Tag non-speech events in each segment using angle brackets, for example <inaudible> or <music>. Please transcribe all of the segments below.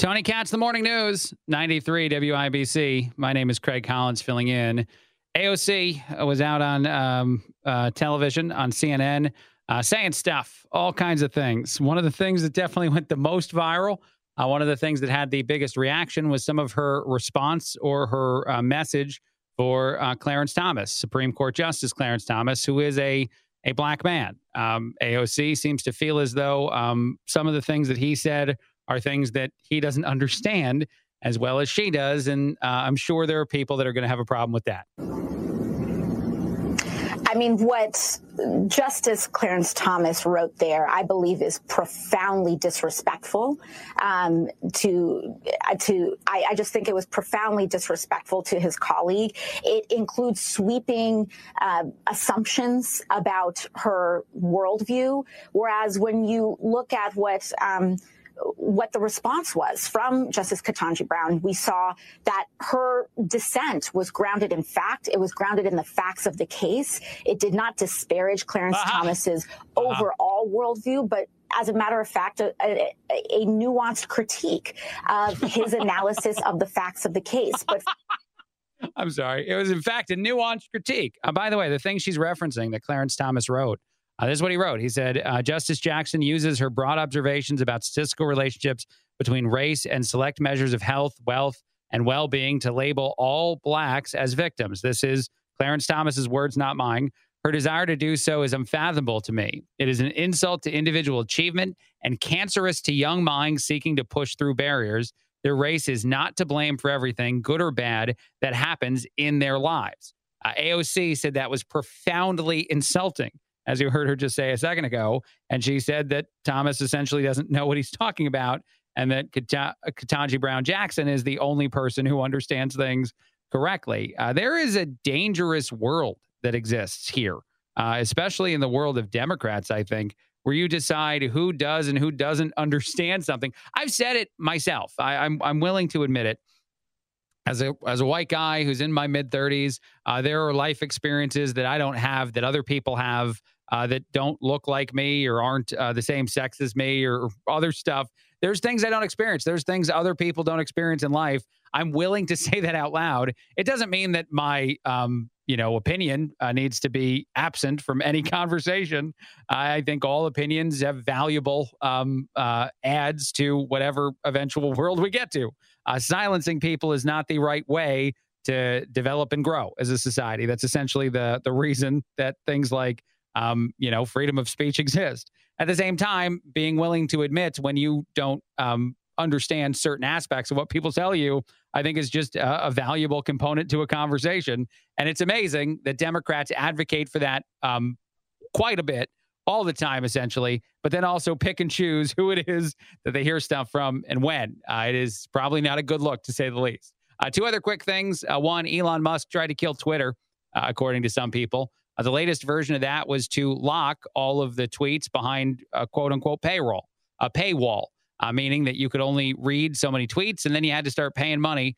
Tony Katz, the morning news, 93 WIBC. My name is Craig Collins filling in. AOC was out on um, uh, television on CNN uh, saying stuff, all kinds of things. One of the things that definitely went the most viral, uh, one of the things that had the biggest reaction was some of her response or her uh, message for uh, Clarence Thomas, Supreme Court Justice Clarence Thomas, who is a a black man. Um, AOC seems to feel as though um, some of the things that he said are things that he doesn't understand as well as she does. And uh, I'm sure there are people that are going to have a problem with that. I mean, what Justice Clarence Thomas wrote there, I believe, is profoundly disrespectful. Um, to to, I, I, just think it was profoundly disrespectful to his colleague. It includes sweeping uh, assumptions about her worldview, whereas when you look at what um, what the response was from Justice Ketanji Brown. We saw that her dissent was grounded in fact. It was grounded in the facts of the case. It did not disparage Clarence uh-huh. Thomas's uh-huh. overall worldview, but as a matter of fact, a, a, a nuanced critique of his analysis of the facts of the case. But <laughs> I'm sorry. It was, in fact, a nuanced critique. Uh, by the way, the thing she's referencing that Clarence Thomas wrote uh, this is what he wrote. He said uh, Justice Jackson uses her broad observations about statistical relationships between race and select measures of health, wealth, and well being to label all blacks as victims. This is Clarence Thomas's words, not mine. Her desire to do so is unfathomable to me. It is an insult to individual achievement and cancerous to young minds seeking to push through barriers. Their race is not to blame for everything, good or bad, that happens in their lives. Uh, AOC said that was profoundly insulting as you heard her just say a second ago. And she said that Thomas essentially doesn't know what he's <laughs> talking about and that Ketanji Brown Jackson is the only person who understands things correctly. Uh, there is a dangerous world that exists here, uh, especially in the world of Democrats, I think, where you decide who does and who doesn't <laughs> understand something. I've said it myself. I, I'm, I'm willing to admit it as a as a white guy who's in my mid 30s, uh, there are life experiences that I don't have that other people have uh, that don't look like me or aren't uh, the same sex as me or other stuff. There's things I don't experience. There's things other people don't experience in life. I'm willing to <laughs> say that out loud. It doesn't mean that my um, you know opinion uh, needs to be absent from <laughs> any conversation. I think all opinions have valuable um, uh, adds to whatever eventual world we get to. Uh, silencing people is not the right way to develop and grow as a society. That's essentially the the reason that things like um, you know freedom of speech exist. At the same time, being willing to admit when you don't um, understand certain aspects of what people tell you, I think is just a, a, valuable component to a conversation. And it's amazing that Democrats advocate for that um, quite a bit all the time, essentially, but then also pick and choose <laughs> who it is that they hear stuff from and when. Uh, it is probably not a good look, to say the least. Uh, two other quick things. Uh, one, Elon Musk tried to kill Twitter, uh, according to some people. Uh, the latest version of that was to lock all of the tweets behind a quote unquote payroll, a paywall, uh, meaning that you could only read so many tweets and then you had to start paying money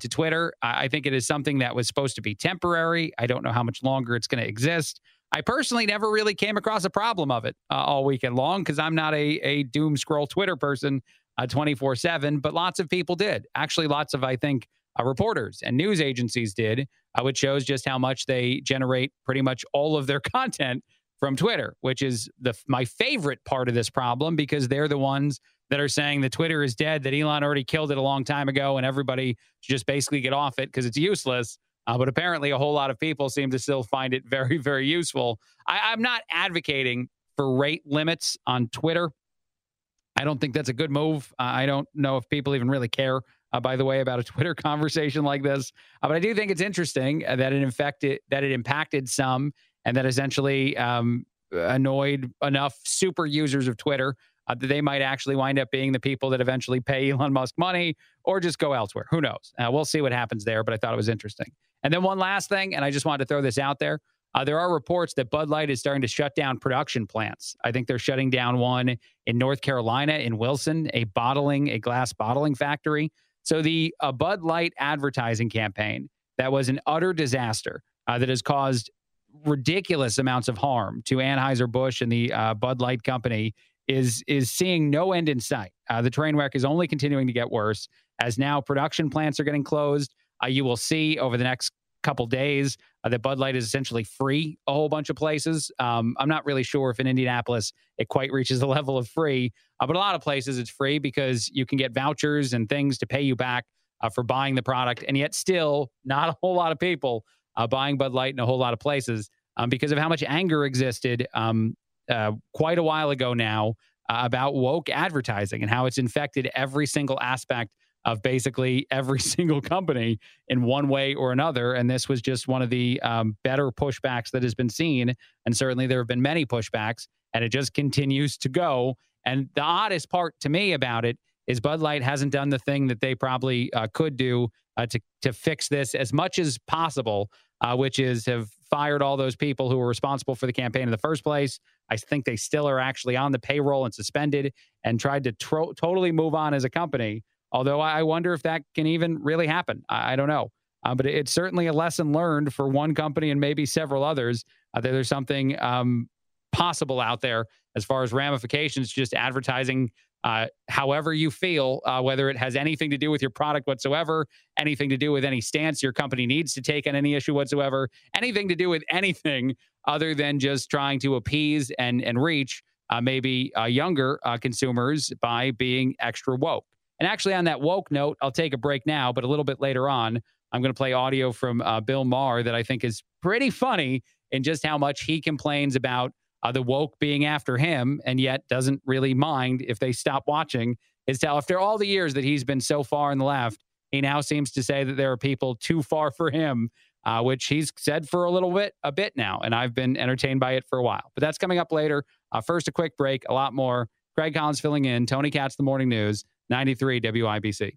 to Twitter. I think it is something that was supposed to be temporary. I don't know how much longer it's going to exist. I personally never really came across a problem of it uh, all weekend long because I'm not a, a doom scroll Twitter person 24 uh, 7, but lots of people did. Actually, lots of, I think, uh, reporters and news agencies did, uh, which shows just how much they generate pretty much all of their <laughs> content from Twitter, which is the my favorite part of this problem because they're the ones that are saying that Twitter is dead, that Elon already killed it a long time ago, and everybody should just basically get off it because it's useless. Uh, but apparently, a whole lot of people seem to still find it very, <laughs> very useful. I, I'm not advocating for rate limits on Twitter. I don't think that's a good move. Uh, I don't know if people even really care, uh, by the way, about a <laughs> Twitter conversation like this. Uh, but I do think it's interesting uh, that it infected, that it impacted some, and that essentially um, annoyed enough super users of Twitter uh, that they might actually wind up being the people that eventually pay <laughs> Elon Musk money or just go elsewhere. Who knows? Uh, we'll see what happens there, but I thought it was interesting. And then one last thing, and I just wanted to throw this out there. Uh, there are reports that Bud Light is starting to shut down production plants. I think they're shutting down one in North Carolina in Wilson, a bottling, a glass bottling factory. So the uh, Bud Light advertising campaign that was an utter disaster uh, that has caused ridiculous amounts of harm to Anheuser Busch and the uh, Bud Light company is is seeing no end in sight. Uh, the train wreck is only continuing to get worse as now production plants are getting closed. Uh, you will see over the next couple days uh, that Bud Light is essentially free a whole bunch of places. Um, I'm not really sure if in Indianapolis it quite reaches the <laughs> level of free, uh, but a lot of places it's free because you can get vouchers and things to pay you back uh, for buying the product, and yet still not <laughs> a whole lot of people uh, buying Bud Light in a whole lot of places um, because of how much anger existed um, uh, quite a while ago now uh, about woke advertising and how it's infected every single aspect of basically every <laughs> single company in one way or another. And this was just one of the um, better pushbacks that has been seen. And certainly there have been many pushbacks, and it just continues to go. And the oddest part to me about it is Bud Light hasn't done the thing that they probably uh, could do uh, to to fix this as much as possible, uh, which is have fired all those people who were responsible for the campaign in the first place. I think they still are actually on the payroll and suspended, and tried to tro- totally move on as a company. Although I wonder if that can even really happen. I, I don't know. Uh, but it's certainly a lesson learned for one company and maybe several others uh, that there's something um, possible out there as far as ramifications, just advertising uh, however you feel, uh, whether it has anything to do with your product whatsoever, anything to do with any stance your company needs to take on any issue whatsoever, anything to do with anything other than just trying to appease and and reach uh, maybe uh, younger uh, consumers by being extra woke. And actually, on that woke note, I'll take a break now, but a little bit later on, I'm going to play audio from uh, Bill Maher that I think is pretty funny in just how much he complains about uh, the woke being after him and yet doesn't really mind if they stop watching is to after all the years that he's been so far in the left he now seems to say that there are people too far for him uh, which he's said for a little bit a bit now and i've been entertained by it for a while. But that's coming up later. Uh, first a quick break a lot more. Craig collins filling in. Tony katz the morning news 93 wibc